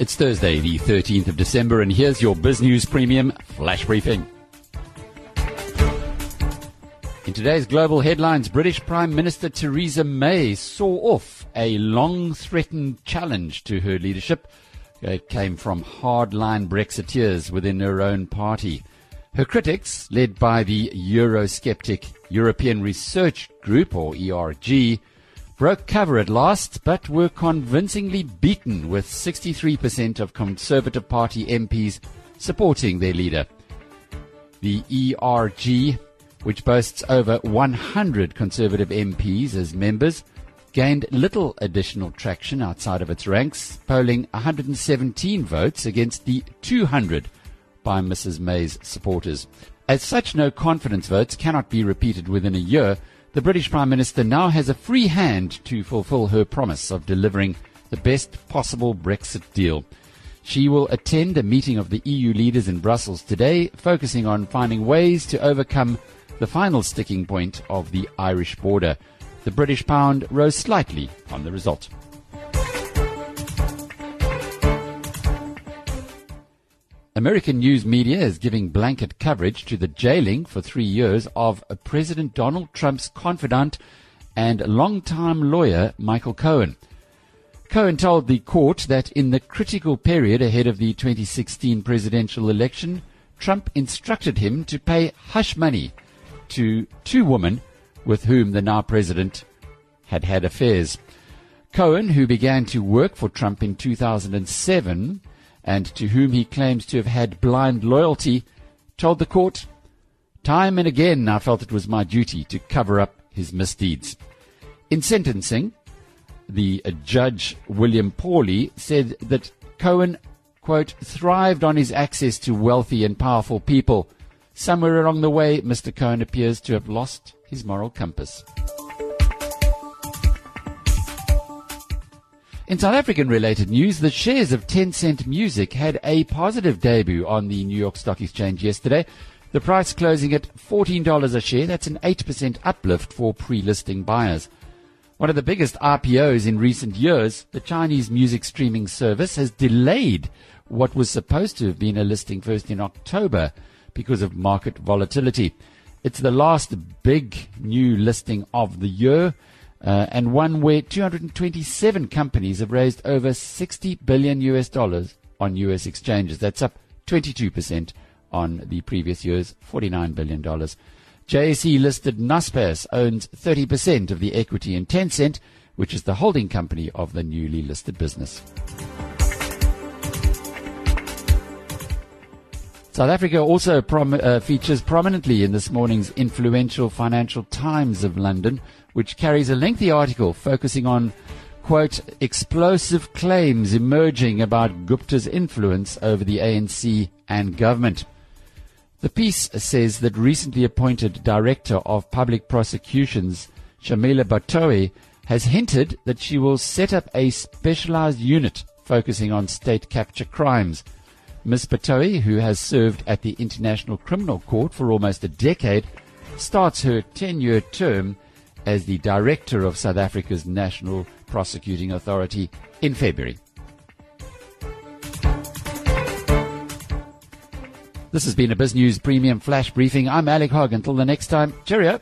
It's Thursday, the 13th of December, and here's your Biz News Premium Flash Briefing. In today's global headlines, British Prime Minister Theresa May saw off a long threatened challenge to her leadership. It came from hardline Brexiteers within her own party. Her critics, led by the Eurosceptic European Research Group, or ERG, broke cover at last, but were convincingly beaten with 63% of Conservative Party MPs supporting their leader. The ERG, which boasts over 100 Conservative MPs as members, gained little additional traction outside of its ranks, polling 117 votes against the 200 by Mrs. May's supporters. As such, no confidence votes cannot be repeated within a year, the British Prime Minister now has a free hand to fulfill her promise of delivering the best possible Brexit deal. She will attend a meeting of the EU leaders in Brussels today, focusing on finding ways to overcome the final sticking point of the Irish border. The British pound rose slightly on the result. American news media is giving blanket coverage to the jailing for three years of President Donald Trump's confidant and longtime lawyer Michael Cohen. Cohen told the court that in the critical period ahead of the 2016 presidential election, Trump instructed him to pay hush money to two women with whom the now president had had affairs. Cohen, who began to work for Trump in 2007, and to whom he claims to have had blind loyalty, told the court, Time and again I felt it was my duty to cover up his misdeeds. In sentencing, the judge, William Pauley, said that Cohen, quote, thrived on his access to wealthy and powerful people. Somewhere along the way, Mr. Cohen appears to have lost his moral compass. In South African related news, the shares of Tencent Music had a positive debut on the New York Stock Exchange yesterday. The price closing at $14 a share. That's an 8% uplift for pre-listing buyers. One of the biggest IPOs in recent years, the Chinese music streaming service has delayed what was supposed to have been a listing first in October because of market volatility. It's the last big new listing of the year uh, and one where 227 companies have raised over 60 billion US dollars on US exchanges. That's up 22% on the previous year's 49 billion dollars. JSE listed Naspers owns 30% of the equity in Tencent, which is the holding company of the newly listed business. South Africa also prom- uh, features prominently in this morning's influential Financial Times of London, which carries a lengthy article focusing on, quote, explosive claims emerging about Gupta's influence over the ANC and government. The piece says that recently appointed Director of Public Prosecutions, Shamila Batohi, has hinted that she will set up a specialized unit focusing on state capture crimes – Ms. Batohi, who has served at the International Criminal Court for almost a decade, starts her 10 year term as the director of South Africa's National Prosecuting Authority in February. This has been a BizNews Premium Flash Briefing. I'm Alec Hogg. Until the next time, cheerio.